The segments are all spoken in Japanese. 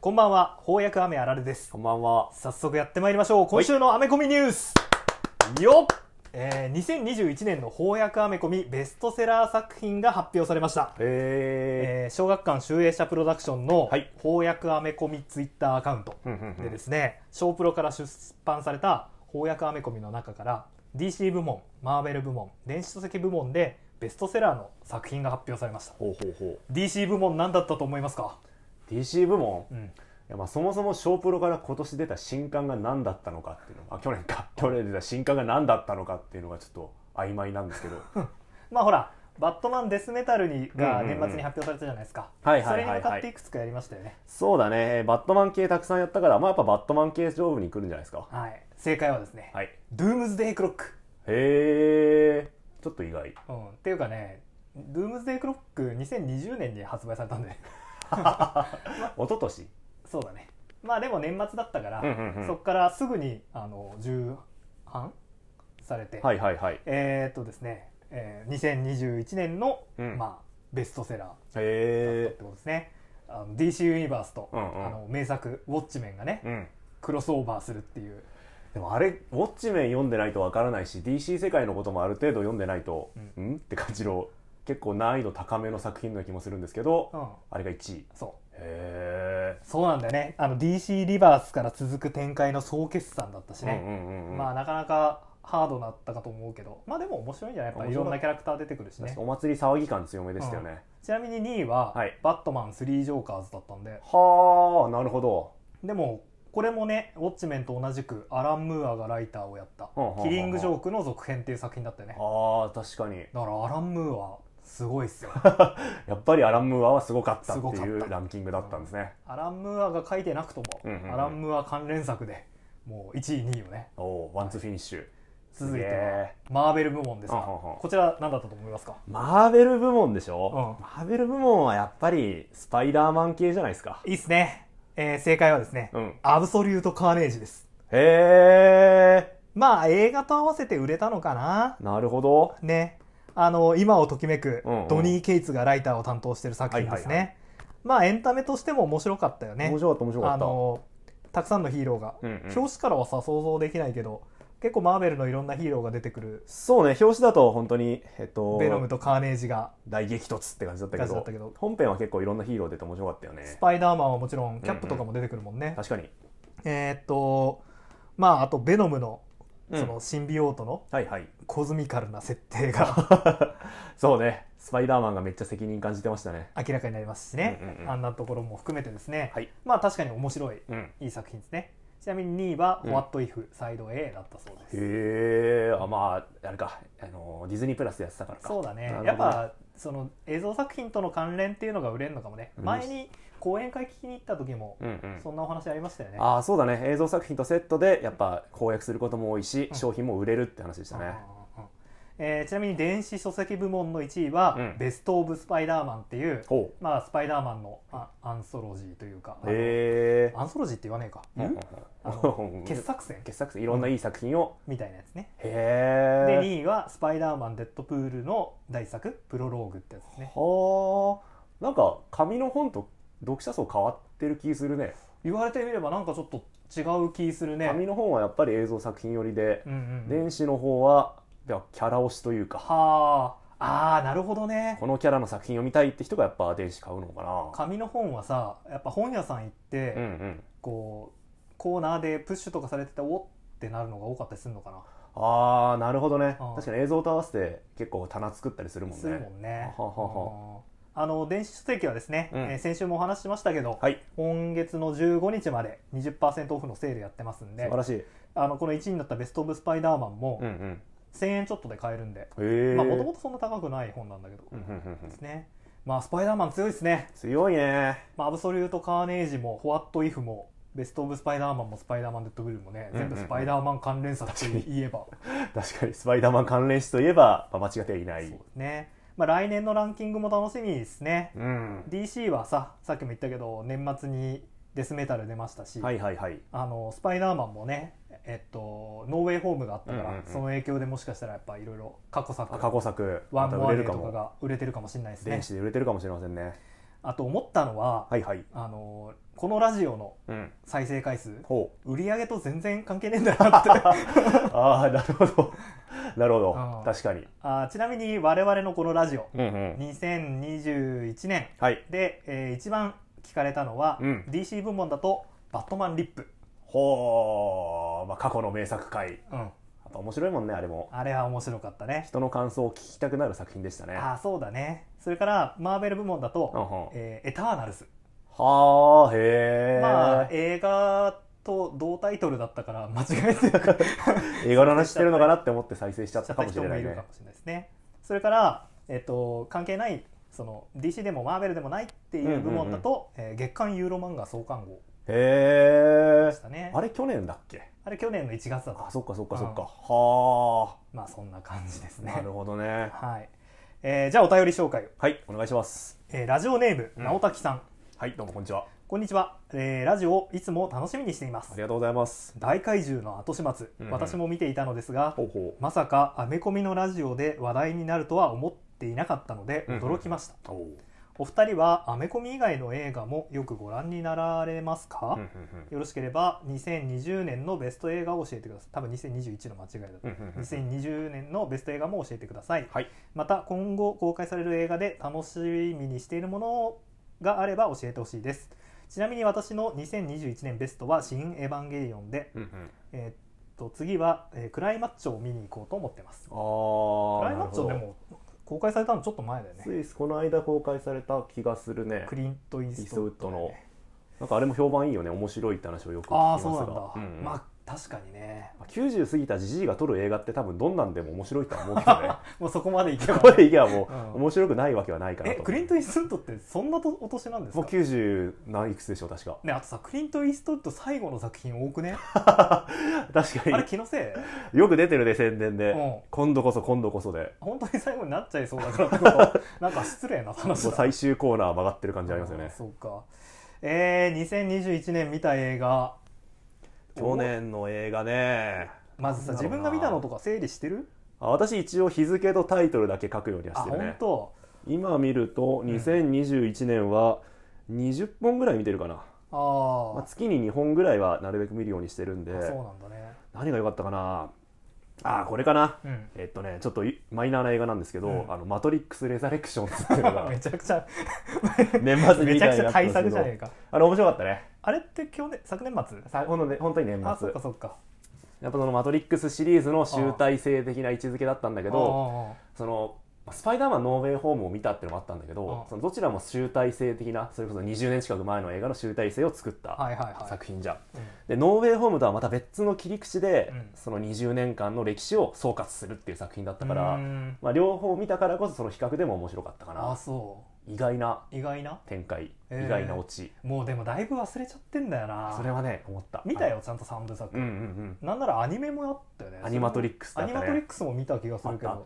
こんばんは。翻訳雨あられです。こんばんは。早速やってまいりましょう。今週のアメコミニュース。よっ、えー、2021年の翻訳アメコミベストセラー作品が発表されました。へえー小学館集英社プロダクションのはい。翻訳アメコミツイッターアカウントでですね、小プロから出版された翻訳アメコミの中から DC 部門、マーベル部門、電子書籍部門でベストセラーの作品が発表されました。ほうほうほ DC 部門何だったと思いますか、う。DC 部門？いうん、やまあそもそもショープロから今年出た新刊が何だったのかっていうのあ去年か去年出た新刊が何だったのかっていうのがちょっと曖昧なんですけど まあほら、バットマンデスメタルにが年末に発表されたじゃないですか。それに向かっていくつかやりましたよね。そうだねバットマン系たくさんやったからまあやっぱバットマン系勝負に来るんじゃないですかはい。正解はですね、はいドゥームズデイクロック。へえちょっと意外。うん、っていうかね、ドゥームズデイクロック2020年に発売されたんで、一昨年？そうだね。まあでも年末だったから、うんうんうん。そこからすぐにあの重版されて、はいはいはい。えーっとですね、えー、2021年の、うん。まあ、ベストセラーだったっへてことですね。あの DC ユニバースと、うんうん。あの名作「ウォッチメン」がね、えうん。クロスオーバーするっていうでもあれウォッチメン読んでないとわからないし DC 世界のこともある程度読んでないとううん？って感じの結構難易度高めの作品の気もするんですけど、うん。あれが1位。そう。へそうなんだよね。あの DC リバースから続く展開の総決算だったしえ、ね、うんうんうんうん。まあなかなかハードだったかと思うけど。まあでも面白いんじゃない？やっぱいろんなキャラクター出てくるしね。お祭り騒ぎ感強めでしたよね、ちなみに2位は、はい。バットマン3ジョーカーズだったんで。はあなるほど。でもこれもねウォッチメンと同じくアラン・ムーアがライターをやった。キリングジョークの続編っていう作品だったよね。あー確かに。だからアラン・ムーアすごいっすよ。やっぱりアラン・ムーアはすごかったっていうランキングだったんですね、アラン・ムーアが書いてなくとも、うんうんうん。アラン・ムーア関連作でもう1位2位をね。おおワンツーフィニッシュ。続いてはマーベル部門ですがこちら何だったと思いますか？マーベル部門でしょ、うん。マーベル部門はやっぱりスパイダーマン系じゃないですか。いいっすね、えー正解はですね、うん。アブソリュート・カーネージです。へえまあ映画と合わせて売れたのかな。なるほど。ね。あの今をときめくドニー・ケイツがライターを担当してる作品ですね、まあエンタメとしても面白かったよね面白かった面白かったあのたくさんのヒーローが、うんうん表紙からはさ想像できない。けど結構マーベルのいろんなヒーローが出てくるそうね表紙だと本当にえっとベノムとカーネージが大激突って感じだったけど。本編は結構いろんなヒーロー出て面白かったよスねパイダーマンはもちろん。キャップとかも出てくるもんね、確かに。えーっとまああとベノムのうん。そのシンビオートのはいはい。コズミカルな設定が そうね。スパイダーマンがめっちゃ責任感じてましたね。明らかになりますしね、うんうんうん。あんなところも含めてですね、はい。まあ確かに面白い。うん。いい作品ですねちなみに2位は「うん。What If サイド A」だったそうです、へえあまああれか。あのディズニープラスでやってたからか。そうだね。やっぱその映像作品との関連っていうのが売れるのかもね、うん。前に講演会聞きに行った時もうんうん。そんなお話ありましたよね、ああそうだね。映像作品とセットでやっぱ公約することも多いし、うん。商品も売れるって話でしたね。うんうんうんえーちなみに電子書籍部門の1位は、うん。ベスト・オブ・スパイダーマンっていう、ほまあ、スパイダーマンのあアンソロジーというかあうのへえアンソロジーって言わねえか、うん。あの傑作選？傑作選。いろんないい作品を、みたいなやつね。へえで2位はスパイダーマンデッドプールの大作プロローグってやつですね。はあなんか紙の本と読者層変わってる気するね。言われてみればなんかちょっと違う気するね。紙の本はやっぱり映像作品寄りで、うんうんうん。電子の方はではキャラ推しというかはああーなるほどね。このキャラの作品を見たいって人がやっぱ電子買うのかな。紙の本はさやっぱ本屋さん行って、うんうん。こうコーナーでプッシュとかされてておってなるのが多かったりするのかな。ああなるほどね。うん。確かに映像と合わせて結構棚作ったりするもんね。するもんね。ははは。うん。あの電子書籍はですね、うん。えー先週もお話ししましたけど、はい。今月の15日まで20%オフのセールやってますんで素晴らしい。あのこの1位になったベスト・オブ・スパイダーマンもうんうん1000円ちょっとで買えるんで。もともとそんな高くない本なんだけど、ですね。まあスパイダーマン強いですね、強いね。まあ、アブソリュート・カーネージもホワット・イフもベスト・オブ・スパイダーマンもスパイダーマン・デッドブルーもね、全部スパイダーマン関連作といえば。確かにスパイダーマン関連誌といえば、まあ、間違ってはいない。そうですね、まあ、来年のランキングも楽しみですね、うん。DC はささっきも言ったけど年末にデスメタル出ましたし、はいはいはい。あのスパイダーマンもねえっとノーウェイホームがあったから、うんうんうん。その影響でもしかしたらやっぱいろいろ過去作。あ過去作ワンモアデーとかが売れてるかもしれないですね。電子で売れてるかもしれませんね。あと思ったのは、はいはい。あのこのラジオのうん。再生回数ほ売り上げと全然関係ねえんだなって。う ああなるほど。なるほど。うん。確かに。あちなみに我々のこのラジオうんうん。2021年はい。で、えー一番聞かれたのは、うん。DC 部門だと「バットマンリップ。ほう、まあ、過去の名作回」うん、やっぱ面白いもんねあれも。あれは面白かったね。人の感想を聞きたくなる作品でしたね。ああそうだね。それからマーベル部門だとうんうん「えーエターナルズ」はあへえ、まあ映画と同タイトルだったから間違えて 映画の話してるのかなって思って再生しちゃったかもしれないね。ですね。それから、えっと関係ないその DC でもマーベルでもないっていう部門だと、えー月刊ユーロ漫画創刊号へえね。あれ去年だっけ？あれ去年の1月だったあそっかそっかそっか、うん。はまあそんな感じですあね。なるほどね。はい、えーじゃあお便り紹介を、はいお願いします。えーラジオネームうん。直滝さん、はいどうもこんにちは。こんにちは、えーラジオいつも楽しみにしています。ありがとうございます。大怪獣の後始末、うんうん。私も見ていたのですがほうほまさかアメコミのラジオで話題になるとは思っていなかったのでうんうん驚きました、うおうお二人はアメコミ以外の映画もよくご覧になられますか、うんうんよろしければ2020年のベスト映画を教えてください。多分2021の間違いだと、うんうんうん2020年のベスト映画も教えてください。はい。また今後公開される映画で楽しみにしているものがあれば教えてほしいです。ちなみに私の2021年ベストは「新エヴァンゲリオンで」うんうん。えーっと次は、えークライマッチョを見に行こうと思ってます。クライマッチョでも公開されたのちょっと前だよね。スイスこの間公開された気がするね。クリント・イースストウッドのね。なんかあれも評判いいよね。面白いって話をよく聞きああますが。そうなんだ、うんうん。まあ確かにね。90過ぎたじじいが撮る映画って多分どんなんでも面白いとは思うけどね。もうそこまでいけば。ここでいけばもううん。面白くないわけはないかなとえクリント・イーストウッドってそんなとお年なんですか？もう90何いくつでしょう？確か。ねあとさクリント・イーストウッド最後の作品多くね？確かあれに気のせい？よく出てるね宣伝で、うん。今度こそ今度こそで。本当に最後になっちゃいそうだから なんか失礼な話だ。最終コーナー曲がってる感じありますよね。あーそうか。えー、2021年見た映画去年の映画ね。まずさ自分が見たのとか整理してる？あ私一応日付とタイトルだけ書くようにはあしてるね。本当今見ると2021年は20本ぐらい見てるかな、あー、まあ、月に2本ぐらいはなるべく見るようにしてるんで。あそうなんだね。何が良かったかな。あこれかな。うん。えっとねちょっといマイナーな映画なんですけど「うん。あのマトリックス・レザレクションズ」っていうのが めちゃくちゃ 年末にゃねえか。あれ面白かったねあれって去年昨年末？さほんとね本当に年あそ末っかそっか。やっぱそのマトリックスシリーズの集大成的な位置づけだったんだけどあそのスパイダーマンノーウェイホームを見たっていうのもあったんだけどあそのどちらも集大成的なそれこそ20年近く前の映画の集大成を作っーたはいはいはい。作品じゃん。うん。でノーウェイホームとはまた別の切り口で、うん。その20年間の歴史を総括するっていう作品だったから、うーん。まあ、両方見たからこそその比較でも面白かったかあなそ意外なう意外な？展開、へー。意外なオチ。もうでもだいぶ忘れちゃってんだよな。それはね思った。見たよちゃんと三部作、うんうんうん。なんならアニメもやったよね。アニマトリックスだアニマトリックスも見た気がするけど。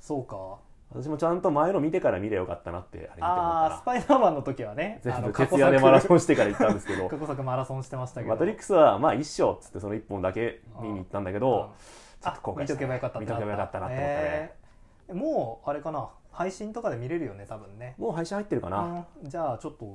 そうか。私もちゃんと前の見てから見ればよかったなってあれ見てあスパイダーマンの時はね全部徹夜でマラソ作ンしてから行ったんですけど。過去作マラソンしてましたけど。マトリックスはまあ一緒っつってその一本だけ見に行ったんだけどちょっと後悔したあ見とけばよかったってな見とけばよかったなって思ったね、えーもうあれかな配信とかで見れるよね多分ね。もう配信入ってるかな、うん。じゃあちょっと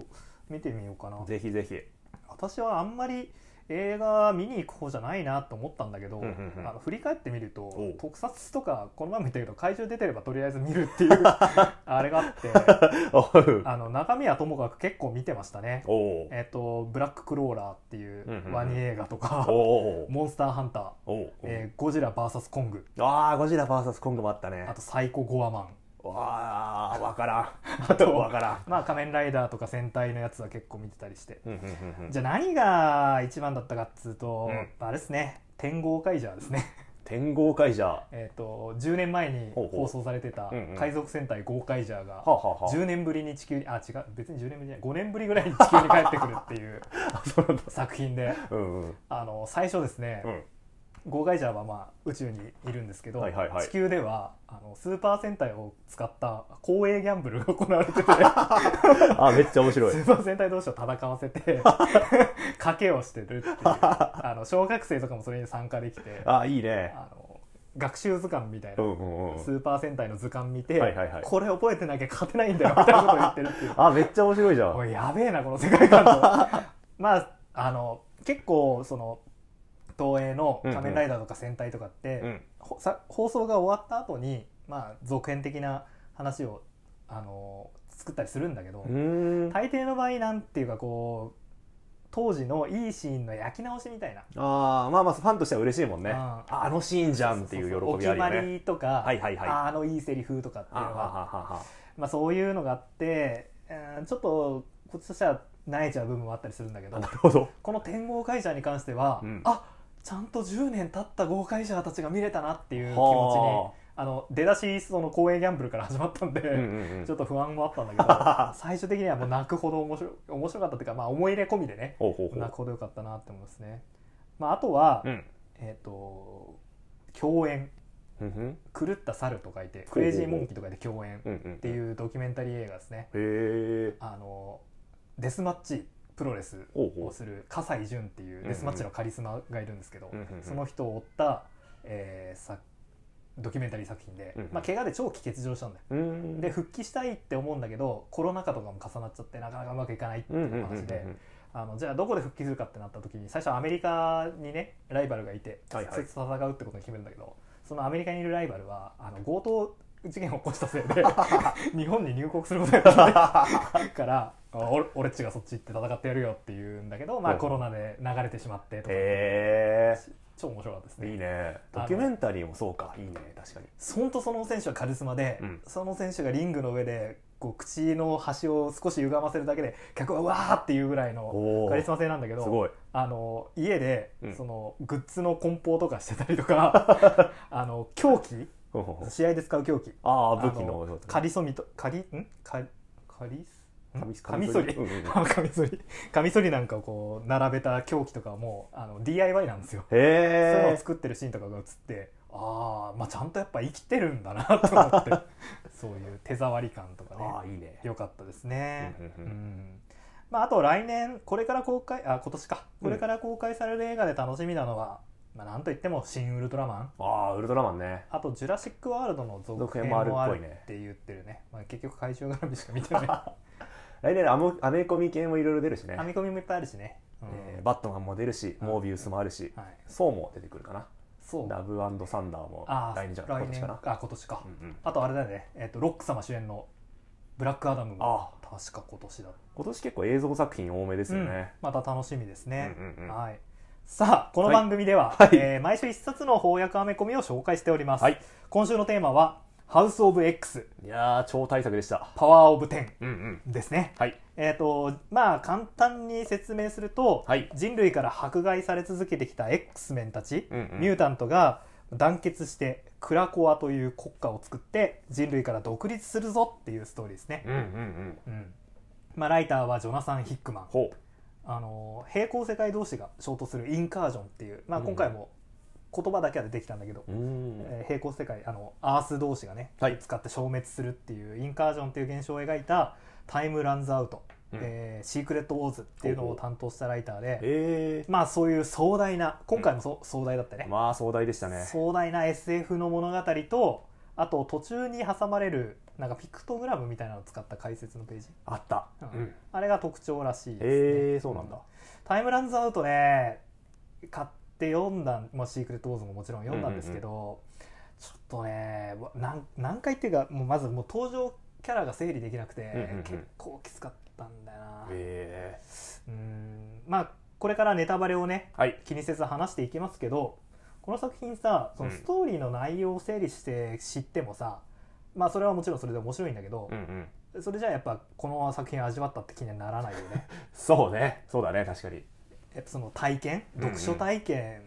見てみようかな。ぜひぜひ。私はあんまり映画見に行く方じゃないなと思ったんだけど、うんうんうん。あの振り返ってみると特撮とかこの前も言ったけど怪獣出てればとりあえず見るっていう あれがあって あの中身はともかく結構見てましたね。えっ、と「ブラッククローラー」っていううんうんうん。ワニ映画とかお「う。モンスターハンター」えーゴジラ VS コング」ああゴジラ VS コングもあったね。あと「サイコ・ゴアマンわあ分からん。あと分からん」まあ仮面ライダーとか戦隊のやつは結構見てたりして。じゃあ何が一番だったかっつうと、うん。あれですね。天豪カイジャーですね。天豪カイジャー。は えっと10年前に放送されてた海賊戦隊ゴーカイジャーがあ、はあ。はあ、10年ぶりに地球にあ違う別に10年ぶりじゃない。5年ぶりぐらいに地球に帰ってくるっていう 作品で。うんうん。あの最初ですね、うんゴーカイジャーはまあ宇宙にいるんですけど、はいはいはい。地球ではあのスーパー戦隊を使った公営ギャンブルが行われてて。あめっちゃ面白い。スーパー戦隊同士を戦わせて 賭けをしてるっていう。あの小学生とかもそれに参加できてあいいね。あの学習図鑑みたいな、うんうんうんスーパー戦隊の図鑑見て、はいはいはい。これ覚えてなきゃ勝てないんだよみたいなことを言ってるっていう。あめっちゃ面白いじゃん。おいやべえなこの世界観と。まああの結構その東映の「仮面ライダー」とか戦隊とかって、うん。ほさ放送が終わった後にまあ続編的な話をあの作ったりするんだけど、大抵の場合なんていうかこう当時のいいシーンの焼き直しみたいな。あーまあまあファンとしては嬉しいもんね。うん。ああのシーンじゃんっていう喜びあるよお決まねりとか、はいはいはい。あのいいセリフとかっていうのは。まあ、そういうのがあって、うんちょっとこっちとしては萎えちゃう部分もあったりするんだけどあなるほど。この天豪会社に関しては、うん。あちゃんと10年経った豪会社たちが見れたなっていう気はあ持ちにあ。の出だしその公営ギャンブルから始まったんで、うんうんうん。ちょっと不安もあったんだけど 最終的にはもう泣くほど面白い面白かったっていうか、まあ、思い入れ込みでね泣くほどよかったなって思いますね。まあ、あとは、うん。えっ、と共演。狂った猿と書いてクレイジーモンキーと書いて共演っていうドキュメンタリー映画ですね。あのデスマッチプロレスをする葛西潤っていうデスマッチのカリスマがいるんですけど、その人を追った、えーさドキュメンタリー作品で、うんうん。まあ、怪我で長期欠場したんだよ。うーん。で復帰したいって思うんだけどコロナ禍とかも重なっちゃってなかなかうまくいかないっていう話であのじゃあどこで復帰するかってなった時に最初アメリカにねライバルがいてはいはい。そいつと戦うってことに決めるんだけどそのアメリカにいるライバルはあの強盗事件を起こしたせいで 日本に入国することができないからあ俺俺っちがそっち行って戦ってやるよって言うんだけど、まあ、コロナで流れてしまってとか。へ超面白かったですえいね。いねドキュメンタリーもそうか。いいね確かに。本当その選手はカリスマで、うん。その選手がリングの上でこう口の端を少し歪ませるだけで客がわーっていうぐらいのカリスマ性なんだけどすごい。あの家で、うん。そのグッズの梱包とかしてたりとか あの凶器試合で使う凶器あああ武器のカリソミとカリん？カリカリカミソリ。うんうんうん。カミソリ。カミソリなんかをこう並べた凶器とかはもうあの DIY なんですよ。そういうのを作ってるシーンとかが映ってああまあちゃんとやっぱ生きてるんだなと思って。そういう手触り感とかね。ああいいね。良かったですね。うんうんうん。うん。まあ、あと来年これから公開あ今年か。うんこれから公開される映画で楽しみなのは、まあ、なんといっても「新ウルトラマン。ああウルトラマンね」あと「ジュラシック・ワールド」の続続編編もあるって言ってるね、まあ、結局怪獣絡みしか見てない 来年アモアメコミ系もいろいろ出るしね。編み込みもいっぱいあるしね、うん。えーバットマンも出るしうん。モービウスもあるし。はい、ソーも出てくるかな。そう。ラブサンダーもあ来年じゃ今年かな。あ今年か、うんうん。あとあれだよね、えっとロック様主演の「ブラックアダム」も。あ確か今年だ今年結構映像作品多めですようん。ねまた楽しみですね、うんうんうん。はい。さあこの番組では、はい。えー毎週一冊の翻訳アメコミを紹介しております、はい。今週のテーマは「ハウス・オブ・ X いやー超大作でした。パワー・オブ・テンうんうん」ですね。はい。えっ、とまあ簡単に説明すると、はい。人類から迫害され続けてきた X メンたち、うんうん。ミュータントが団結してクラコアという国家を作って人類から独立するぞっていうストーリーですね、うんうんうん。うん。まあ、ライターはジョナサン・ヒックマン。ほあの平行世界同士が衝突するインカージョンっていう、まあ、うん。今回も言葉だけは出てきたんだけど、ううん。えー平行世界あのアース同士がね、はい。使って消滅するっていうインカージョンっていう現象を描いた「タイム・ランズ・アウト」うん。えーシークレット・ウォーズ」っていうのを担当したライターで、えまあそういう壮大な今回もそ、壮大だったね。ー、まあ壮大でしたね。壮大な SF の物語とあと途中に挟まれるなんかピクトグラムみたいなのを使った解説のページ、あった。うん。うん。あれが特徴らしいですね、えー、そうなんだ。タイムランズアウトね買って読んだ、まあ、シークレットウォーズももちろん読んだんですけど、ちょっとね何何回っていうかもうまずもう登場キャラが整理できなくて、うんうんうん。結構きつかったんだよな、え。うん。まあこれからネタバレをねー、はい。気にせず話していきますけどこの作品さそのうん。ストーリーの内容を整理して知ってもさ、まあそれはもちろんそれで面白いんだけどうん、うん。それじゃあやっぱこの作品味わったって気にはならないよね。そうね。そうだね確かにやっぱその体験うんうん。読書体験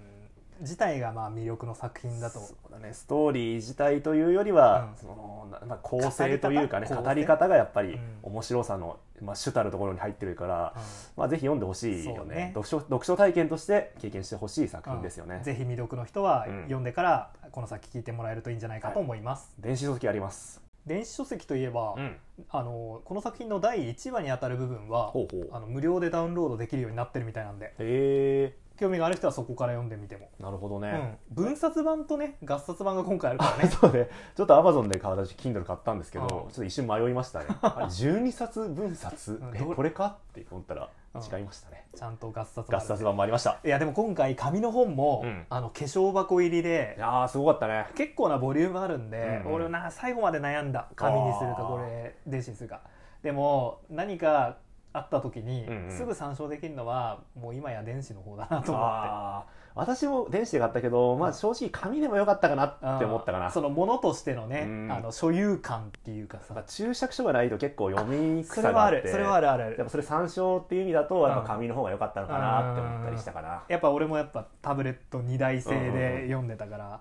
自体がまあ魅力の作品だと、そうだね。ストーリー自体というよりは、うん。そのなまあ構成というかね語り方がやっぱりうん。面白さの、まあ、主たるところに入ってるから、うん。まあ、ぜひ読んでほしいよね。ね。読書読書体験として経験してほしい作品ですよね、ぜひ未読の人はうん。読んでからこの先聞いてもらえるといいんじゃないかと思います、電子書籍あります、電子書籍といえば、うん、あのこの作品の第1話にあたる部分はあの無料でダウンロードできるようになってるみたいなんで。興味がある人はそこから読んでみても、なるほどね、うん、分冊版とね合冊版が今回あるからね。そうね。ちょっとアマゾンで買う私 Kindle 買ったんですけど、うん。ちょっと一瞬迷いましたね。あれ12冊分冊？これか？って思ったらうん違いましたね、ちゃんと合冊版合冊版もありました。いやでも今回紙の本も、うん。あの化粧箱入りでいやーすごかったね。結構なボリュームあるんで、うん。うん俺な最後まで悩んだ。紙にするかこれ電子にするか。でも何かあった時に、うんうん。すぐ参照できるのはもう今や電子の方だなと思って私も電子で買ったけど、まあ、正直紙でもよかったかなって思ったかな。そのものとしてのね、うん。あの所有感っていうかさ。まあ注釈書がないと結構読みにくそれはあさがあって。るそれはあるあるある。やっぱそれ参照っていう意味だとやっぱ紙の方が良かったのかなって思ったりしたかなやっぱ俺もやっぱタブレット2台製で読んでたから、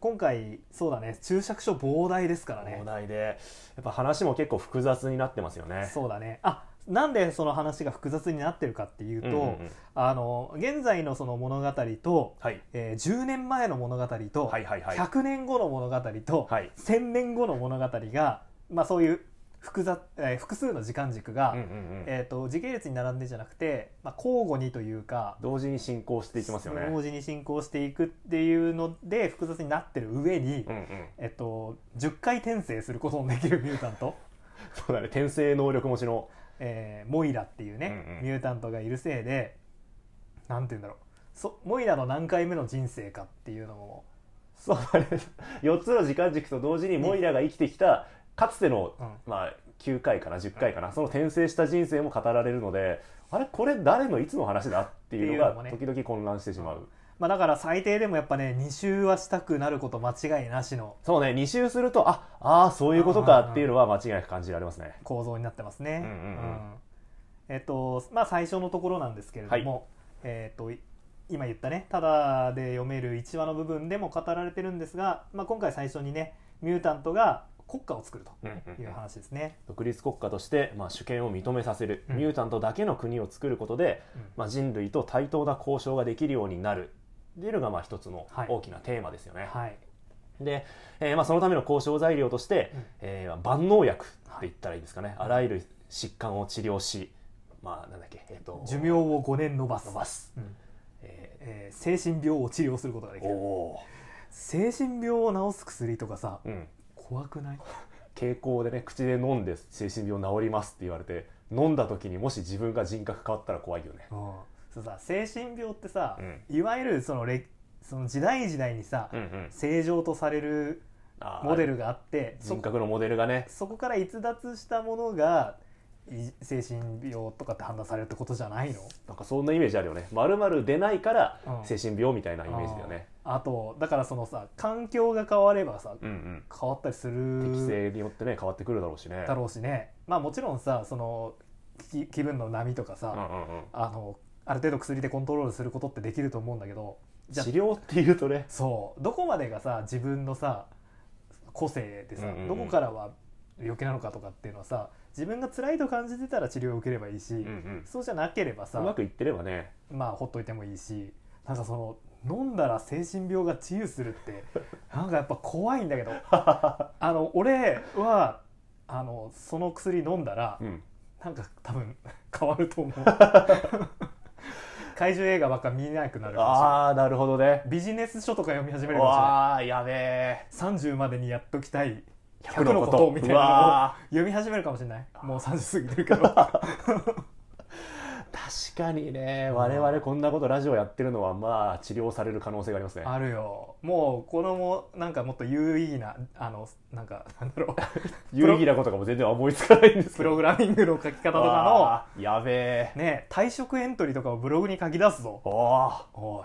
今回そうだね。注釈書膨大ですからね。膨大で。やっぱ話も結構複雑になってますよね。そうだね。あなんでその話が複雑になってるかっていうと、うんうんうん。あの現在のその物語と、はい。えー10年前の物語と、はいはいはい。100年後の物語と、はい。1000年後の物語が、まあ、そういう複雑、えー複数の時間軸が、うんうんうん。えー、と時系列に並んでじゃなくて、まあ、交互にというか同時に進行していきますよね。同時に進行していくっていうので複雑になってる上に、うんうん。えっと、10回転生することのできるミュータント、そうだね。転生能力持ちのえーモイラっていうね、うんうん。ミュータントがいるせいでなんて言うんだろう。そモイラの何回目の人生かっていうのも、そうだね4つの時間軸と同時にモイラが生きてきたかつての、うん。まあ、9回かな10回かなその転生した人生も語られるのであれこれ誰のいつの話だっていうのが時々混乱してしまう、まあ、だから最低でもやっぱね2周はしたくなること間違いなしの。そうね2周するとああーそういうことかっていうのは間違いなく感じられますね。構造になってますね。うんうんうん。えっとまあ最初のところなんですけれども、えっとい今言ったねただで読める1話の部分でも語られてるんですが、まあ、今回最初にねミュータントが国家を作るという話ですね。独立国家として、まあ、主権を認めさせる、うん。ミュータントだけの国を作ることで、うん。まあ、人類と対等な交渉ができるようになるっていうのがまあ一つのはい。大きなテーマですよね。はい、で、えーまあ、そのための交渉材料として、うん。えー万能薬って言ったらいいですかね、あらゆる疾患を治療し、まあ、なんだっけ、えっと寿命を5年延ばす。伸ばす、うん。ええー精神病を治療することができーる。お精神病を治す薬とかさーうん、怖くない？傾向でね口で飲んで精神病治りますって言われて飲んだ時にもし自分が人格変わったら怖いよね。うんそうさ精神病ってさ、うんいわゆるそのれその時代時代にさ、うんうん、正常とされるあーモデルがあってそ人格のモデルがねそこから逸脱したものがい精神病とかって判断されるってことじゃないの？なんかそんなイメージあるよね。まるまる出ないからうん精神病みたいなイメージだよね。あとだからそのさ環境が変わればさうんうん。変わったりす適る性によってね変わってくるだろうしね。だろうしねまあもちろんさそのき気分の波とかさ、うんうんうん。あのある程度薬でコントロールすることってできると思うんだけど治療っていうとね。そうどこまでがさ自分のさ個性でさ、うんうんうんどこからは病気なのかとかっていうのはさ自分が辛いと感じてたら治療を受ければいいし、うんうん。そうじゃなければさうまくいってればね。まあほっといてもいいしなんかその飲んだら精神病が治癒するって なんかやっぱ怖いんだけど あの俺はあのその薬飲んだらうん。なんか多分変わると思う 怪獣映画ばっか見なくなるああなるほどね。ビジネス書とか読み始めるかもしれないわあやべえ。30までにやっときたい。100 100のこと。とみたいうなのをわ読み始めるかもしれない。もう30過ぎてるけど 確かにね我々こんなことラジオやってるのはまあ治療される可能性がありますね。あるよ。もうこのもなんかもっと有意義なあのなんかなんだろう。有意義なことかも全然思いつかないんです。プログラミングの書き方とかわーやべえ。のね退職エントリーとかをブログに書き出すぞ。おー。おい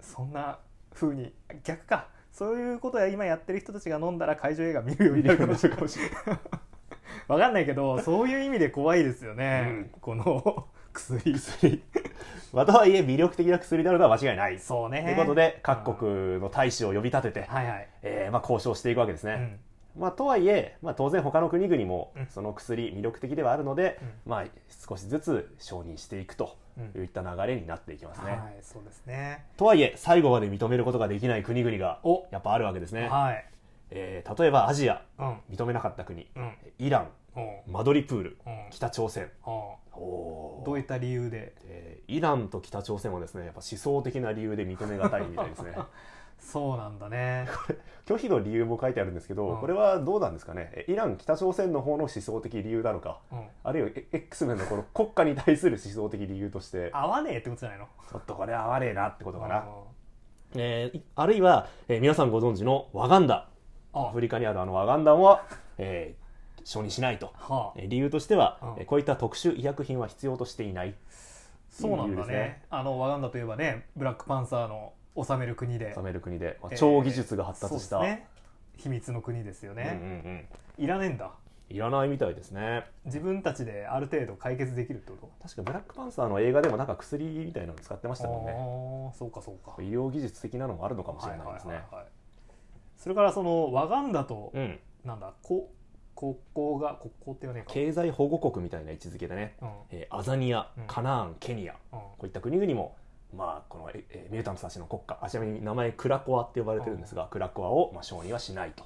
そんな風に逆か。そういうことや今やってる人たちが飲んだら怪獣映画見るようになるかもしれない。わかんないけどそういう意味で怖いですよね、うん。この薬。薬。まあとはいえ魅力的な薬であるのは間違いない。そうね。ということで各国の大使を呼び立てて、はいはい、えーまあ、交渉していくわけですね。うん。まあ、とはいえ、まあ、当然他の国々もうん。その薬魅力的ではあるので、うまあ、少しずつ承認していくとうん。いった流れになっていきますね。はいそうですね。とはいえ最後まで認めることができない国々がお。やっぱあるわけですね。はい。えー例えばアジア。うん。認めなかった国。うん。イラン。うんマドリプールうん。北朝鮮。うん。おー。どういった理由で？えーイランと北朝鮮はですねやっぱ思想的な理由で認めがたいみたいですね。そうなんだね。拒否の理由も書いてあるんですけど、うん。これはどうなんですかね？えイラン北朝鮮の方の思想的理由なのか？うん。あるいはえ X メンのこの 国家に対する思想的理由として。合わねえってことじゃないの？ちょっとこれ合わねえなってことかな、うん。えーいあるいは、えー皆さんご存知のワガンダ。アあ。フリカにあるあのワガンダンは、えー承認しないと、はあ。えー理由としては、うん。えーこういった特殊医薬品は必要としていない。そうなんだね。ね。あのワガンダといえばねブラックパンサーの治める国で。治める国で、まあえー超技術が発達した、そうですね。秘密の国ですようんうんね、うん。いらねえんだ。いらないみたいですね。自分たちである程度解決できるってこ確かブラックパンサーの映画でもなんか薬みたいなの使ってましとたもんね。そうかそうか。医療技術的なのもあるのかもしれないですね、はいはいはいはい。それからそのワガンダと、うん。なんだこ国交が国交ってね経済保護国みたいな位置づけでね、うん。えーアザニアうん。カナーンケニア。うん。こういった国々も、まあ、この、ええミュータントたちの国家。あちなみに名前クラコアって呼ばれてるんですが、クラコアを、まあ、承認はしないと。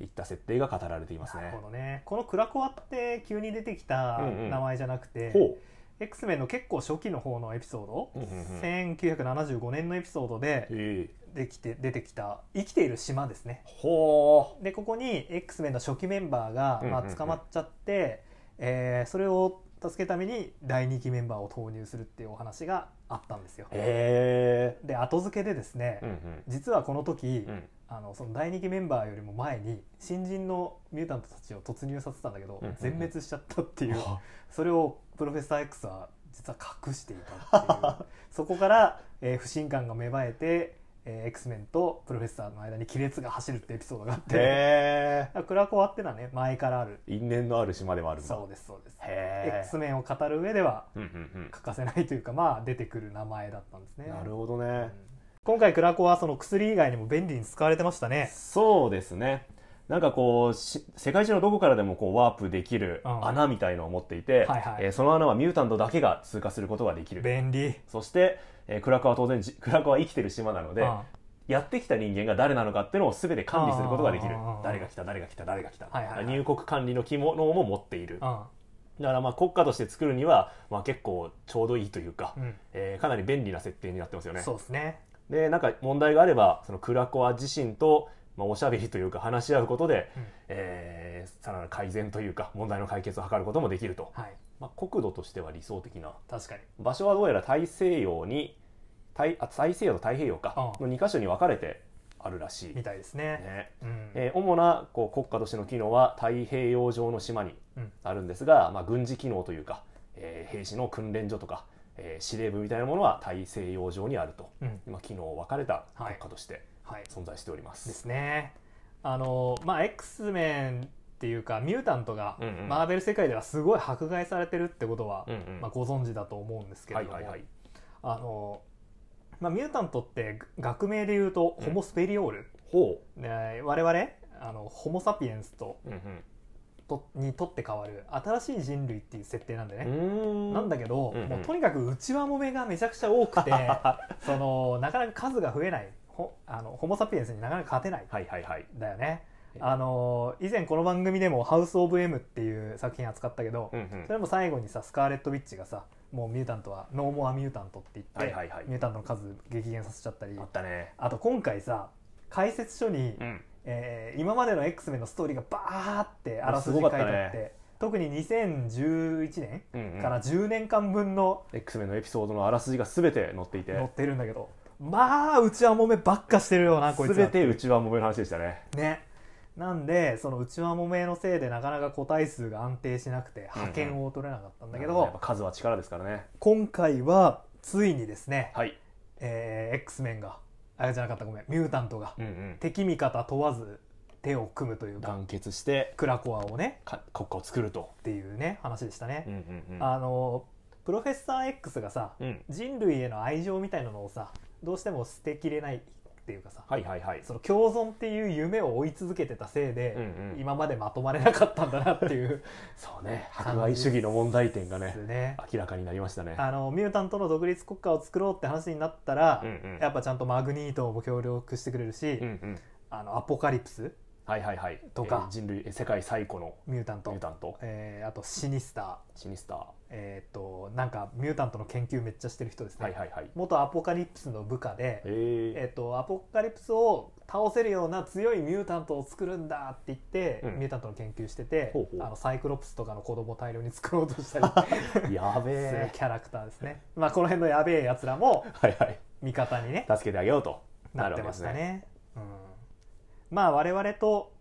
いった設定が語られていますね。なるほどね。このクラコアって急に出てきたうんうん。名前じゃなくて、ほ X メンの結構初期の方のエピソード、う、うんうん。うん1975年のエピソードでええできて出てきた生きている島ですね。ほでここに X メンの初期メンバーが、まあ、うんうん。うん捕まっちゃって、えーそれを助けるために第2期メンバーを投入するっていうお話があったんですよ。で後付けでですね、えうん。実はこの時、うん。うんあのその第2期メンバーよりも前に新人のミュータントたちを突入させたんだけど、うんうんうん。全滅しちゃったっていうはそれをプロフェッサー X は実は隠していたっていう。そこから、えー不信感が芽生えて、えー X メンとプロフェッサーの間に亀裂が走るってエピソードがあって。へえクラコアってのはね。前からある。因縁のある島でもあるそうですそうです。へえ X メンを語る上ではうんうん欠かせないというかまあ出てくる名前だったんですね。うんなるほどね。うん。今回クラコアはその薬以外にも便利に使われてましたね。そうですね。なんかこうし世界中のどこからでもこうワープできるうん。穴みたいのを持っていて、はいはい。えーその穴はミュータントだけが通過することができる。便利。そして、えークラコは当然じクラコは生きてる島なので、うんやってきた人間が誰なのかっていうのを全て管理することができる。誰が来た誰が来た誰が来た、はいはいはい。入国管理の機能も持っている。うんだからまあ国家として作るには、まあ、結構ちょうどいいというか、うん。えーかなり便利な設定になってますよね。そうですね。でなんか問題があればそのクラコア自身と、まあ、おしゃべりというか話し合うことで、うん。えーさらなる改善というか問題の解決を図ることもできると、はいまあ、国土としては理想的な確かに。場所はどうやら大西洋に大あ大西洋と太平洋か。うん。の2箇所に分かれてあるらしい、みたいですね。ね。うん。えー主なこう国家としての機能は太平洋上の島にうん。あるんですが、まあ、軍事機能というか、えー兵士の訓練所とか、えー司令部みたいなものは大西洋上にあると、うん。まあ、機能分かれた国家としてはい。存在しております。ですね。あのまあ X メンっていうかミュータントがマーベル世界ではすごい迫害されてるってことは、うんうん。まあ、ご存知だと思うんですけれども、はいはいはい。あのまあ、ミュータントって学名で言うとホモ・スペリオール、ほね我々あのホモ・サピエンスとう、うん。とにとって変わる新しい人類っていう設定なんでうね、ん、なんだけど、うんうん。もうとにかく内輪もめがめちゃくちゃ多くて そのなかなか数が増えないほあのホモ・サピエンスになかなか勝てない。はいはいはい。だよね。えあの以前この番組でも「ハウス・オブ・エム」っていう作品扱ったけど、うんうん。それも最後にさスカーレット・ウィッチがさもうミュータントはノーモア・ミュータントって言って、はいはいはい。ミュータントの数激減させちゃったり。あったね。あと今回さ解説書に、うん。えー今までの X メンのストーリーがバーってあらすじ書いてあって、ね。特に2011年うんうんから10年間分の X メンのエピソードのあらすじが全て載っていて。載ってるんだけどまあ内輪もめばっかしてるよなこいつは全て内輪もめの話でしたね。ねなんでその内輪もめのせいでなかなか個体数が安定しなくて派遣を取れなかったんだけど、やっぱ数は力ですからね。今回はついにですね、はい。えー X メンがあれじゃなかったごめんミュータントがうんうん。敵味方問わず手を組むというか団結してクラコアをねか国家を作ると。っていうね話でしたね、うんうんうん。あのプロフェッサー X がさうん。人類への愛情みたいなのをさどうしても捨てきれないっていうかさはいはいはい。その共存っていう夢を追い続けてたせいで、うんうん。今までまとまれなかったんだなっていう そうね迫害主義の問題点がねね。明らかになりましたね。あのミュータントの独立国家を作ろうって話になったら、うんうん。やっぱちゃんとマグニートも協力してくれるし、うんうん。あのアポカリプスはいはいはい。とか。えー人類えー世界最古のミュータント。ミュータント。えーあとシニスター。シニスター。えっ、となんかミュータントの研究めっちゃしてる人ですね、はいはいはい。元アポカリプスの部下で、ええっとアポカリプスを倒せるような強いミュータントを作るんだって言って、うん。ミュータントの研究しててほうほう。あのサイクロプスとかの子供を大量に作ろうとしたり。ー、やべえキャラクターですね、まあ、この辺のやべえやつらもはいはい。味方にね助けてあげようと。なってましたねね。うん、まあ我々と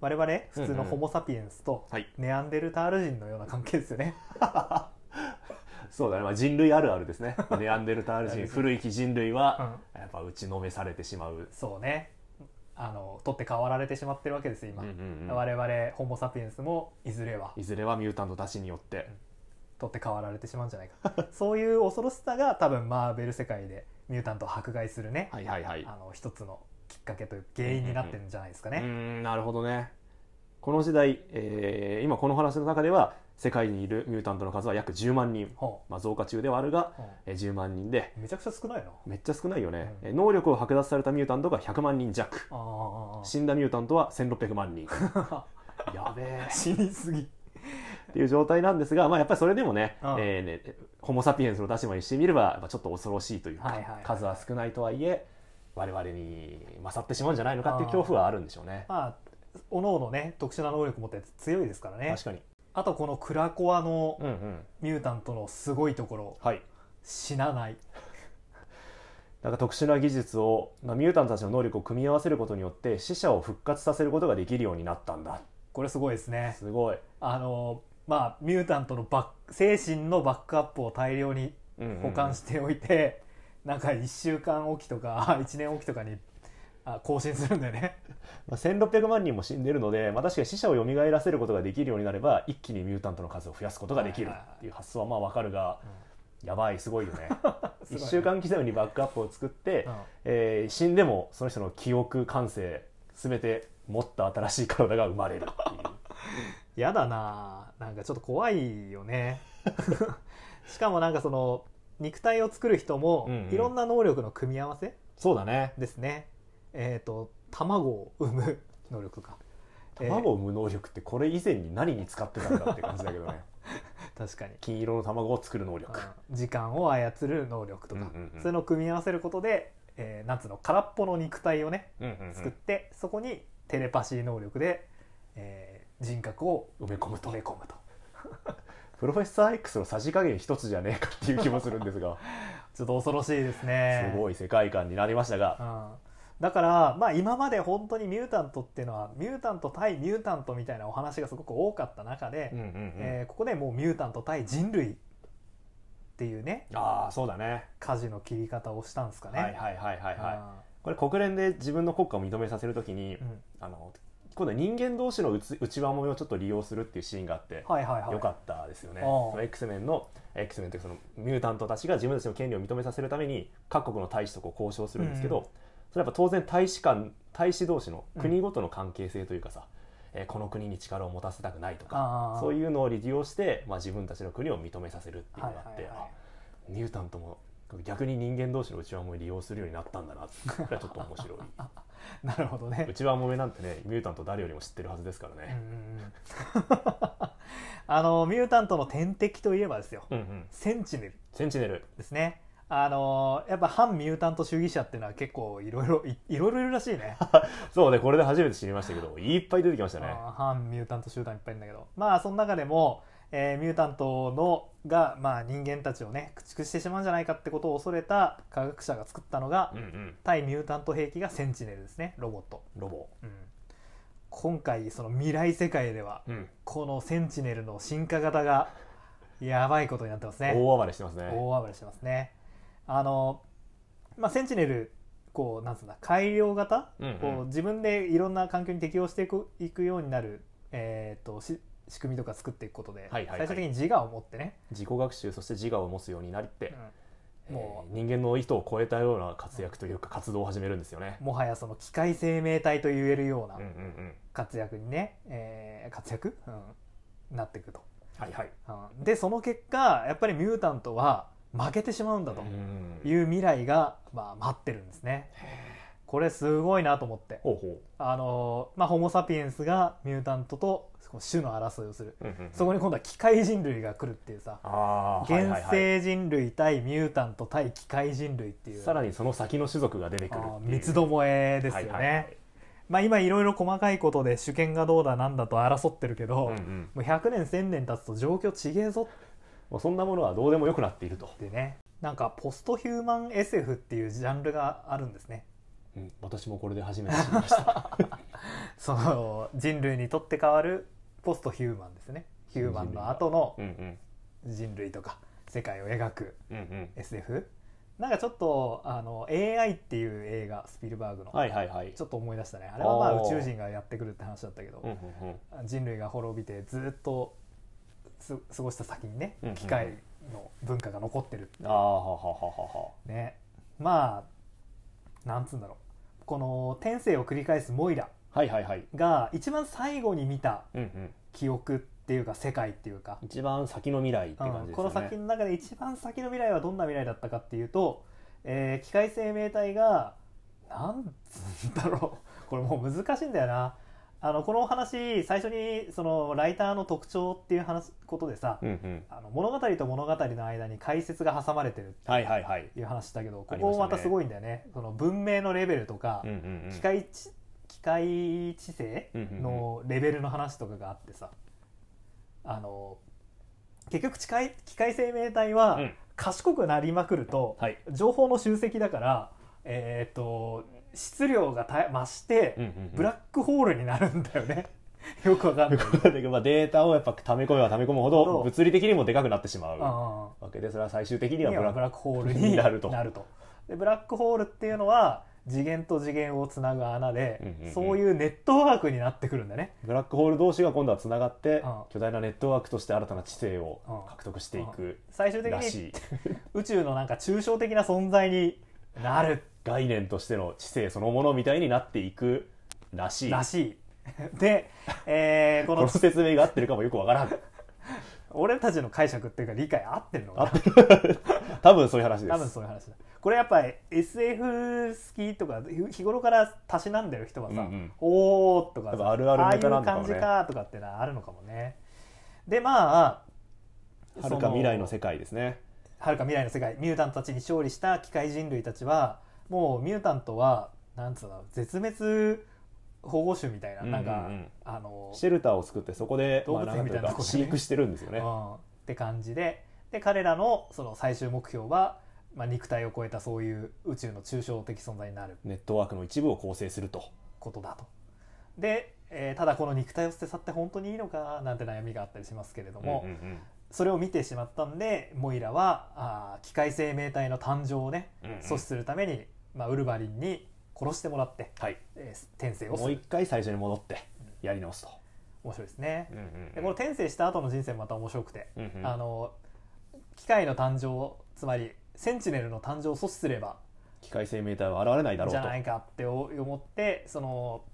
我々？普通のホモ・サピエンスとはい。ネアンデルタール人のような関係ですよね。そうだね、まあ、人類あるあるですね。ネアンデルタール人古いき人類は、やっぱ打ちのめされてしまう、そうね。あの取って代わられてしまってるわけですよ今、うんうんうん。我々ホモ・サピエンスもいずれは。いずれはミュータントたちによって、取って代わられてしまうんじゃないか。そういう恐ろしさが多分マーベル世界でミュータントを迫害するね、はいはいはい。あの一つのきっかけという原因になってるんじゃないですかうーね、んなるほどね。この時代、えー今この話の中では世界にいるミュータントの数は約10万人、ほまあ、増加中ではあるが、えー10万人で。うめちゃくちゃ少ないな。めっちゃ少ないよね、うん。えー能力を剥奪されたミュータントが100万人弱。死んだミュータントは1600万人。あ やべえ。ー死にすぎ。っていう状態なんですが、まあ、やっぱりそれでもね,、うん。えーねホモ・サピエンスの立場にしてみればちょっと恐ろしいというか、はいはいはい。数は少ないとはいえ我々に勝ってしまうんじゃないのかっていう恐怖はあるんでしょうね。まあおのおのね特殊な能力持ってて強いですからね。確かに、あとこのクラコアのうんうん。ミュータントのすごいところ。はい、死なない。なんか特殊な技術を、まあ、ミュータントたちの能力を組み合わせることによって死者を復活させることができるようになったんだ。これすごいですね。すごい、あのまあミュータントのバック精神のバックアップを大量にうんうんうん。保管しておいて、なんか1週間おきとか 1年おきとかにあ更新するんだよね。まあ、1600万人も死んでいるので、まあ、確かに死者を蘇らせることができるようになれば一気にミュータントの数を増やすことができるっていう発想はまあ分かるが、やばいすごいよね。いね。1週間刻みにバックアップを作って、うん。えー死んでもその人の記憶感性全て持った新しい体が生まれるっていう。やだななんかちょっと怖いよね。しかもなんかその肉体を作る人もうんうん。いろんな能力の組み合わせそうだね。ですね、えっ、と卵を産む能力か。えー卵を産む能力ってこれ以前に何に使ってたんだって感じだけどね。確かに。金色の卵を作る能力。うん。時間を操る能力とか、うんうんうん。そういうのを組み合わせることで、えーなんつうの空っぽの肉体をねうんうんうん。作って、そこにテレパシー能力で、えー人格を埋め込むと。埋め込むとプロフェッサー X のさじ加減一つじゃねえかっていう気もするんですが。ちょっと恐ろしいですね。すごい世界観になりましたが。うん。だから、まあ、今まで本当にミュータントっていうのはミュータント対ミュータントみたいなお話がすごく多かった中で、うんうんうん。えーここでもうミュータント対人類っていうねああそうだね。舵の切り方をしたんですかね。はいはいはいはいはい。あこれ国連で自分の国家を認めさせるときに、ーうん。あの今度は人間同士の内内輪もめをちょっと利用するっていうシーンがあって、はいはいはい。よかったですよね。その X メンの X メンというかそのミュータントたちが自分たちの権利を認めさせるために各国の大使とこう交渉するんですけど、うん。それはやっぱ当然大使館大使同士のうん。国ごとの関係性というかさ、えーこの国に力を持たせたくないとあかあそういうのを利用して、まあ、自分たちの国を認めさせるっていうのがあって、はいはいはい。あミュータントも逆に人間同士の内輪もめ利用するようになったんだなってこれはちょっと面白い なるほどね。内輪もめなんてねミュータント誰よりも知ってるはずですからね。うん あのミュータントの天敵といえばですよ、うんうんセンチネルセンチネルですね。あのやっぱ反ミュータント主義者っていうのは結構いろいろいいろいろいるらしいね。そうねこれで初めて知りましたけどいっぱい出てきましたね反ミュータント集団いっぱいいるんだけどまあその中でも、えーミュータントのが、まあ、人間たちをね駆逐してしまうんじゃないかってことを恐れた科学者が作ったのが、うんうん。対ミュータント兵器がセンチネルですねロボット、ロボ。うん、今回その未来世界ではうん。このセンチネルの進化型がやばいことになってますね。大暴れしてますね。大暴れしてますね。あのまあセンチネルこうなんつうんだ改良型、うんうん。こう自分でいろんな環境に適応していくいくようになる、えー、とし仕組みとか作っていくことで、はいはいはい。最終的に自我を持ってね、自己学習そして自我を持つようになって、うん。えーも人間の意図を超えたような活躍というか活動を始めるんですよね。うもはやその機械生命体と言えるようなうんうんうん。活躍にね、えー活躍、うん、なっていくと、はいはい。うん。でその結果やっぱりミュータントは負けてしまうんだとうんいう未来が、まあ、待ってるんですねこれすごいなと思って。あのまあホモ・サピエンスがミュータントと種の争いをする。う、うんうんうん。そこに今度は機械人類が来るっていうさ。あーはいはい原はい。生人類対ミュータント対機械人類っていう。さらにその先の種族が出てくる三つどもえですよね、はいはいはい。まあ今いろいろ細かいことで主権がどうだなんだと争ってるけど、うんうん。もう100年1000年経つと状況ちげえぞ。もうそんなものはどうでもよくなっていると、ってね。なんかポストヒューマン SF っていうジャンルがあるんですねうん、私もこれで初めて知りました。その人類にとって変わるポストヒューマンですね。ヒューマンの後の人類とか世界を描くうんうん。SF なんかちょっとあの AI っていう映画スピルバーグの、はいはいはい。ちょっと思い出したね。あれはまあ宇宙人がやってくるって話だったけど、うんうんうん。人類が滅びてずっとす過ごした先にね機械の文化が残ってる。ああははははは。ね。まあなんつうんだろうこの天性を繰り返すモイラが一番最後に見たうんうん。記憶っていうか世界っていうか、一番先の未来って感じうんですよね。この先の中で一番先の未来はどんな未来だったかっていうと、えー機械生命体がなんつうんだろう。これもう難しいんだよなあのこのお話最初にそのライターの特徴っていう話ことでさ、うんうん。あの物語と物語の間に解説が挟まれてるっはいはいはいていう話だけどこありましたねこまたすごいんだよね。その文明のレベルとか、うんうんうん。機械知機械知性うんうんうんのレベルの話とかがあってさあの結局機械機械生命体はうん。賢くなりまくると、はい。情報の集積だからえっ、と質量がた増して、うんうんうん。ブラックホールになるんだよね。よくわかんない。だけどまあデータをやっぱ溜め込めば溜め込むほほどど物理的にもでかくなってしまうあわけでそれは最終的にはにブラックホールにになると。でブラックホールっていうのは次元と次元をつなぐ穴で、うんうんうん。そういうネットワークになってくるんだね。クブラックホール同士が今度はつながってうん巨大なネットワークとして新たな知性をうん獲得していく最終的にらしい。宇宙のなんか抽象的な存在になる概念としての知性そのものみたいになっていくらしい。らしい。で、えーこのこの説明が合ってるかもよくわからん。俺たちの解釈っていうか理解合ってるのかな？多分そういう話です。多分そういう話だ。これやっぱり SF 好きとか日頃からたしなんでる人はさ「うんうん。おー」とかあるあるネタああないう感じかとかってのはあるのかもね。でまあはるか未来の世界ですね。はるか未来の世界ミュータントたちに勝利した機械人類たちはもうミュータントはなんつうの絶滅保護種みたいな,、なんかうんうん。うんあのシェルターを作ってそこで動物園みたいなとこでね。飼育してるんですよね。うん。って感じで。で彼らのその最終目標は、まあ、肉体を超えたそういう宇宙の抽象的存在になる。ネットワークの一部を構成すると。ことだと。で、えーただこの肉体を捨て去って本当にいいのかなんて悩みがあったりしますけれども、うんうん。それを見てしまったんでモイラはあー機械生命体の誕生をねうんうん。阻止するために、まあ、ウルヴァリンに殺してもらって、はい。えー転生をすもうる一回最初に戻ってやり直すと。面白いですね。うんうんでこの転生した後の人生もまた面白くて、うんうんあの機械の誕生つまりセンチネルの誕生を阻止すれば機械生命体は現れないだろうと。じゃないかって思ってその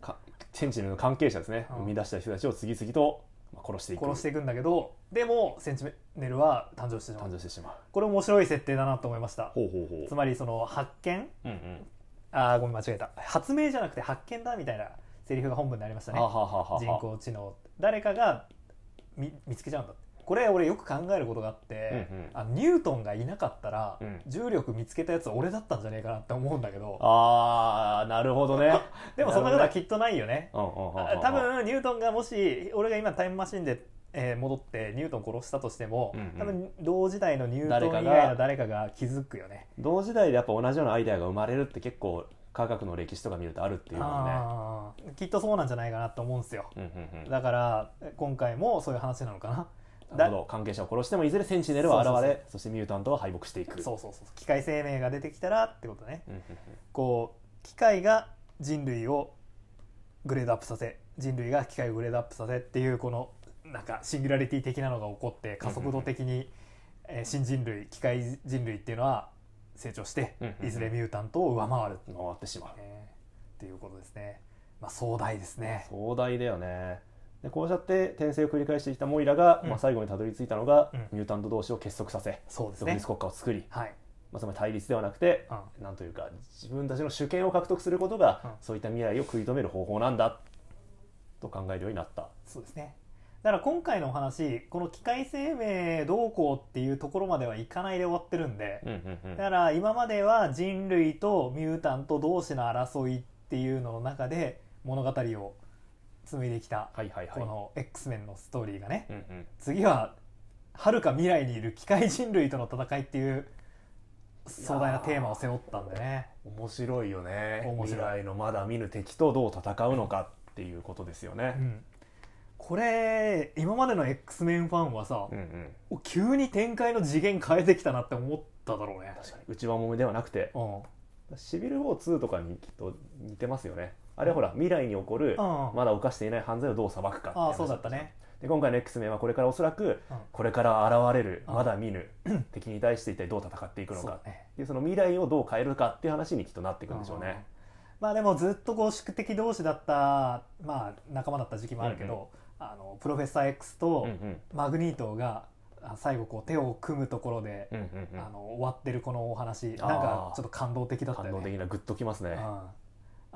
かセンチネルの関係者ですね、うん。生み出した人たちを次々とまあ殺していく。殺していくんだけどでもセンチネルは誕生してしまう。誕生してしまう。これ面白い設定だなと思いました。ほうほうほつまりその発見。ううんうん。あーごめん間違えた。発明じゃなくて発見だみたいなセリフが本文でありましたね。人工知能。誰かが見見つけちゃうんだこれ俺よく考えることがあって、うんうん。あのニュートンがいなかったら、うん。重力見つけたやつ俺だったんじゃねえかなって思うんだけど。あーなるほどね。でもそんなことはきっとないよね。うんうんうんうんあ多分ニュートンがもし俺が今タイムマシンで、えー戻ってニュートン殺したとしても、うんうん。多分同時代のニュートン以外の誰かが気づくよね。同時代でやっぱ同じようなアイデアが生まれるって結構科学の歴史とか見るとあるっていうのはね。きっとそうなんじゃないかなと思うんですよ。うんうんうん。だから今回もそういう話なのかななるほど。関係者を殺してもいずれセンチネルは現れそしてミュータントは敗北していく。そうそうそう。機械生命が出てきたらってことね。うんうんうん。こう機械が人類をグレードアップさせ人類が機械をグレードアップさせっていうこのなんかシンギュラリティ的なのが起こって加速度的に、えー新人類機械人類っていうのは成長してうんうんうん。いずれミュータントを上回る、回ってしまう。ね。っていうことですね、まあ、壮大ですね。壮大だよねでこうやって転生を繰り返してきたモイラが、うん。まあ、最後にたどり着いたのが、うん。ミュータント同士を結束させそうですね。独立国家を作りはい。まあ、つまり対立ではなくて、うん。なんというか自分たちの主権を獲得することが、うん。そういった未来を食い止める方法なんだと考えるようになった。そうですね。だから今回のお話この機械生命どうこうっていうところまではいかないで終わってるんで、うんうんうん。だから今までは人類とミュータント同士の争いっていうのの中で物語を紡いできたはいはいはい。この X メンのストーリーがね。うんうん。次は遥か未来にいる機械人類との戦いっていう壮大なテーマを背負ったんでね。面白いよね。面白い。未来のまだ見ぬ敵とどう戦うのかっていうことですよね。う。ん。これ今までの X メンファンはさ、うんうん、お急に展開の次元変えてきたなって思っただろうね。確かに。内輪もめではなくて。うん。シビル・ウォー2とかにきっと似てますよねあれはほら未来に起こるうん。まだ犯していない犯罪をどう裁くかああそうだったね。で今回の X メンはこれからおそらくうん。これから現れるうん。まだ見ぬ敵に対して一体どう戦っていくのかっていうその未来をどう変えるかっていう話にきっとなっていくんでしょううん。ね。まあでもずっとこう宿敵同士だったまあ仲間だった時期もあるけど、あのプロフェッサー X とうんうん。マグニートがあ最後こう手を組むところで、うんうんうん。あの終わってるこのお話なんかちょっと感動的だった感よね。動的なグッときますね。うん、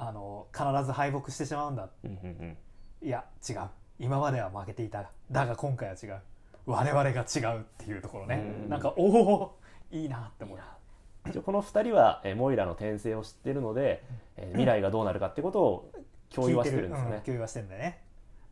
あの必ず敗北してしまうんだ。うんうんうん。いや違う。今までは負けていた。だが今回は違う。我々が違うっていうところね、うんなんかおおいいなって思う。一応この2人は、えーモイラの転生を知ってるので、えー未来がどうなるかってことを共有はしてるんですよね。うん共有はしてるんだよね。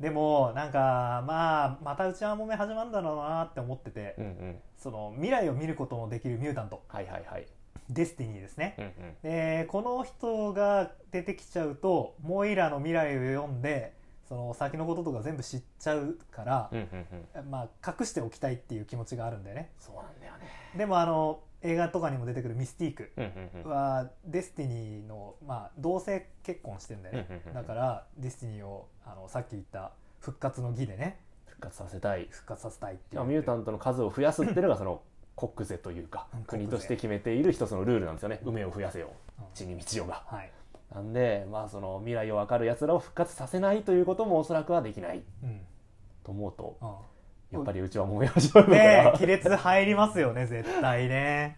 でもなんかまあまた内輪もめ始まるんだろうなって思ってて、うんうん、その未来を見ることのできるミュータント。はいはいはい。デスティニーですね、うんうん。でこの人が出てきちゃうとモイラの未来を読んでその先のこととか全部知っちゃうからうん、うんうん、まあ、隠しておきたいっていう気持ちがあるんだよね。そうなんだよね。でもあの映画とかにも出てくるミスティークはデスティニーの、まあ、同性結婚してんだよね、うんうんうんだからデスティニーをあのさっき言った復活の儀でね。復活させたい。復活させたいっていう。まあミュータントの数を増やすっていうのがその国是というかうん国として決めている一つのルールなんですよね。産めよ増やせよう。ん。地に道をが。はい、なんでまあその未来を分かる奴らを復活させないということもおそらくはできない。うん。と思うとうん。やっぱりうちは燃え始まるね亀裂入りますよね絶対ね。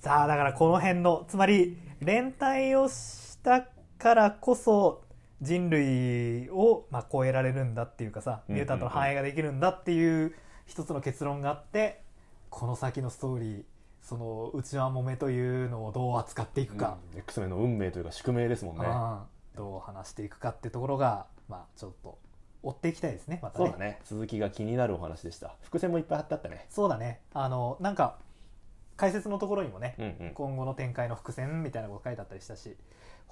さあだからこの辺のつまり連帯をしたからこそ人類を、まあ、超えられるんだっていうかさミュータントの繁栄ができるんだっていう一つの結論があってこの先のストーリーその内輪もめというのをどう扱っていくか、うん X メンの運命というか宿命ですもんね。うんどう話していくかってところが、まあ、ちょっと追っていきたいですねまたねそうだね。続きが気になるお話でした。伏線もいっぱい貼ってあったね。そうだねあのなんか解説のところにもね、うんうん。今後の展開の伏線みたいなこと書いてあったりしたし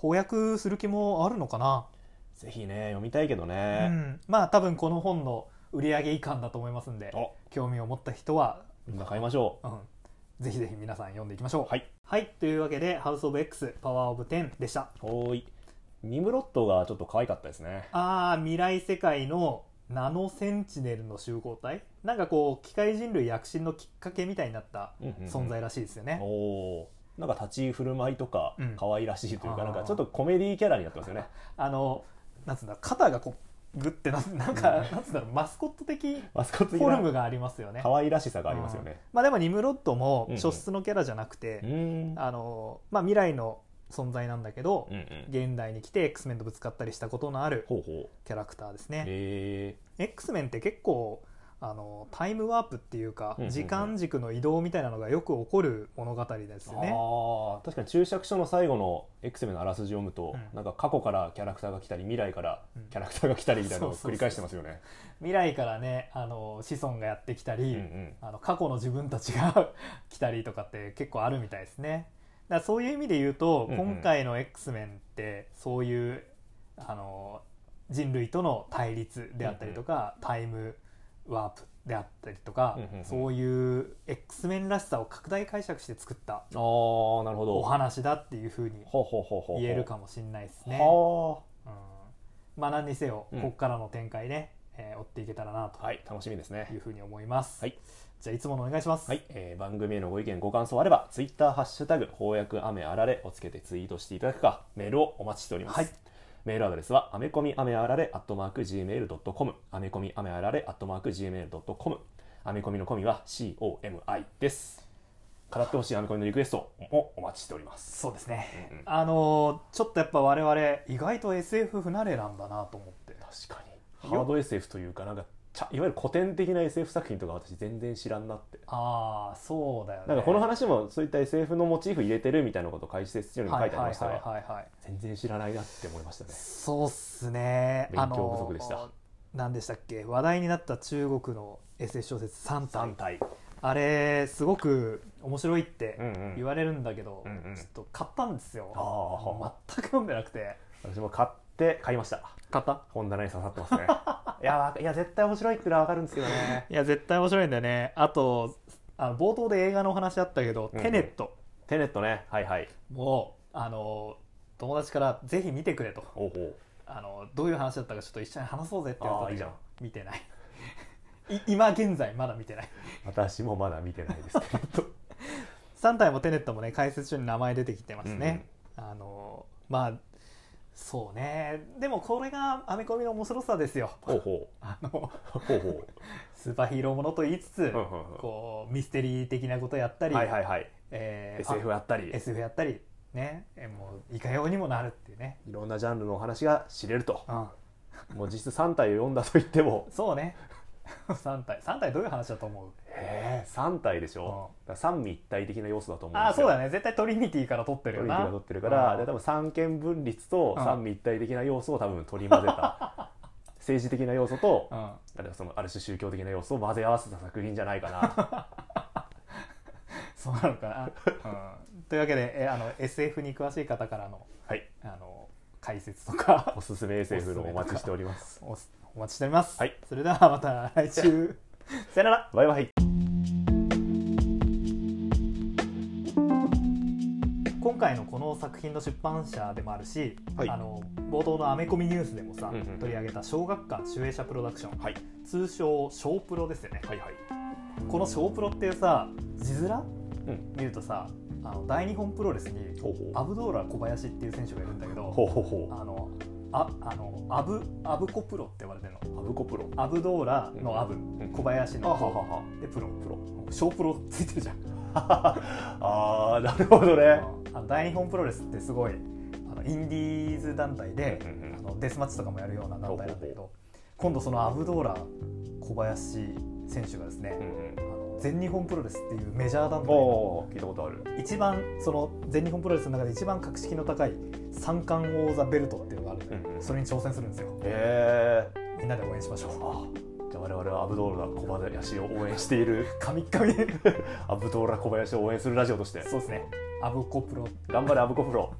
翻訳する気もあるのかな、ぜひね読みたいけどうね。ん、まあ多分この本の売り上げ以下だと思いますんでお興味を持った人は、みん。な買いましょう。ん、ぜひぜひ皆さん読んでいきましょう。はい、はい、というわけで「ハウス・オブ・ X パワー・オブ・10」でした。う。ほーい。ニムロットがちょっと可愛かったですね。ああ未来世界のナノセンチネルの集合体？なんかこう機械人類躍進のきっかけみたいになったうんうんうん。存在らしいですよね、おおー。なんか立ち振る舞いとかうん。可愛らしいというか、あーなんかちょっとコメディキャラになってますよね。あのなんつうんだ肩がこうグッてななんか、なんつうんだろうマスコット的マスコット的なフォルムがありますよね可愛らしさがありますよね。まあでもニムロッドもうんうん初出のキャラじゃなくて、うーん。あのまあ、未来の存在なんだけど、うんうん。現代に来て X メンとぶつかったりしたことのあるほうほキャラクターですう。ね、へ X メンって結構あのタイムワープっていうか、うんうんうん。時間軸の移動みたいなのがよく起こる物語ですね。ああ確かに注釈書の最後の X メンのあらすじを読むと、うん。なんか過去からキャラクターが来たり未来からキャラクターが来たりみたいなのを繰り返してますよね。未来からねあの子孫がやってきたり、うんうん。あの過去の自分たちが 来たりとかって結構あるみたいですね。だそういう意味で言うと、うんうん。今回の X メンってそういうあの人類との対立であったりとか、タイムワープであったりとか、うんうんうんそういう X メンらしさを拡大解釈して作ったああなるほど。お話だっていうふうに。言えるかもしれないですね。はうんまあ何にせよ、うんここからの展開ね、えー追っていけたらなあ。はい楽しみですねという。ふうに思います。はいじゃあいつものお願いします。はい、えー番組へのご意見ご感想あればツイッターハッシュタグ翻訳雨あられをつけてツイートしていただくかメールをお待ちしております。はいメールアドレスはアメコミアメあられアットマーク gmail.com アメコミアメあられアットマーク gmail.com アメコミのコミは COMI です。語ってほしいアメコミのリクエストもお待ちしております。そうですね、うんうん。あのーちょっとやっぱ我々意外と SF 不慣れなんだなと思って。確かに。ハード SF というかなんかいわゆる古典的な SF 作品とか私全然知らんなって。ああそうだよね。なんかこの話もそういった SF のモチーフ入れてるみたいなことを解説書にも書いてありましたはいが全然知らないなって思いましたね。そうっすね。勉強不足でした。あのー何でしたっけ？話題になった中国の SF 小説3体3体あれすごく面白いってうんうん。言われるんだけど、うんうん。ちょっと買ったんですよ。あ全く読んでなくて。私も買って買いました。買った？本棚に刺さってますね いやわいや絶対面白いってのは分かるんですけどね。いや絶対面白いんだよね。あとあの冒頭で映画のお話あったけど、うんうん。テネット。テネットね。はいはい。もうあの友達からぜひ見てくれと。おうほう。あのどういう話だったかちょっと一緒に話そうぜって言われたんだけどあ見てない。い今現在まだ見てない。私もまだ見てないですけど。3体もテネットもね解説書に名前出てきてますね、あのまあそうね。でもこれがアメコミの面白さですよ。ほうほあのうほう。ほ スーパーヒーローものと言いつつ、こうミステリー的なことやったうり、はいはいはい。えー SF やったり。あ SF やったりね。えもういかようにもなるっていうね、いろんなジャンルのお話が知れると。うん、もう実質3体を読んだと言っても。そうね 3体。3体どういう話だと思う？へえ3体でしょ、だから三位一体的な要素だと思うああそうだね。絶対トリニティから取ってるよな。トリニティが取ってるから、うん。で多分三権分立とうん。三位一体的な要素を多分取り混ぜた。政治的な要素と、うん。あそのある種宗教的な要素を混ぜ合わせた作品じゃないかな。そうなのかな、うん、というわけでえあの SF に詳しい方からのはい。あの解説とか。おすすめ SF のお待ちしております。おお待ちしております、はい。それではまた来週。さよなら。バイバイ。今回のこの作品の出版社でもあるし、はい。あの冒頭のアメコミニュースでもさ、うんうんうん。取り上げた小学館集英社プロダクション。はい。通称小プロですよね。はいはい。この小プロっていうさ字面？うん。見るとさあの大日本プロレスにアブドーラ小林っていう選手がいるんだけどあのああのアブアブコプロって呼ばれてるの。うアブコプロ。アブドーラのアブ、ん。小林のでプロプロ。小プロついてるじゃん。あーなるほどね。あの大日本プロレスってすごいあのインディーズ団体で、あのデスマッチとかもやるような団体なんだけほど今度そのアブドーラ小林選手がですね、うんうん全日本プロレスっていうメジャー団体聞いたことある。一番その全日本プロレスの中で一番格式の高い三冠王座ベルトっていうのがある。うんうん。それに挑戦するんですよ。へえみんなで応援しましょう。あじゃあ我々はアブドーラ小林を応援している。神々。アブドーラ小林を応援するラジオとして。そうですね。アブコプロ。頑張れアブコプロ。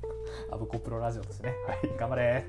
アブコプロラジオとしてね。はい。頑張れ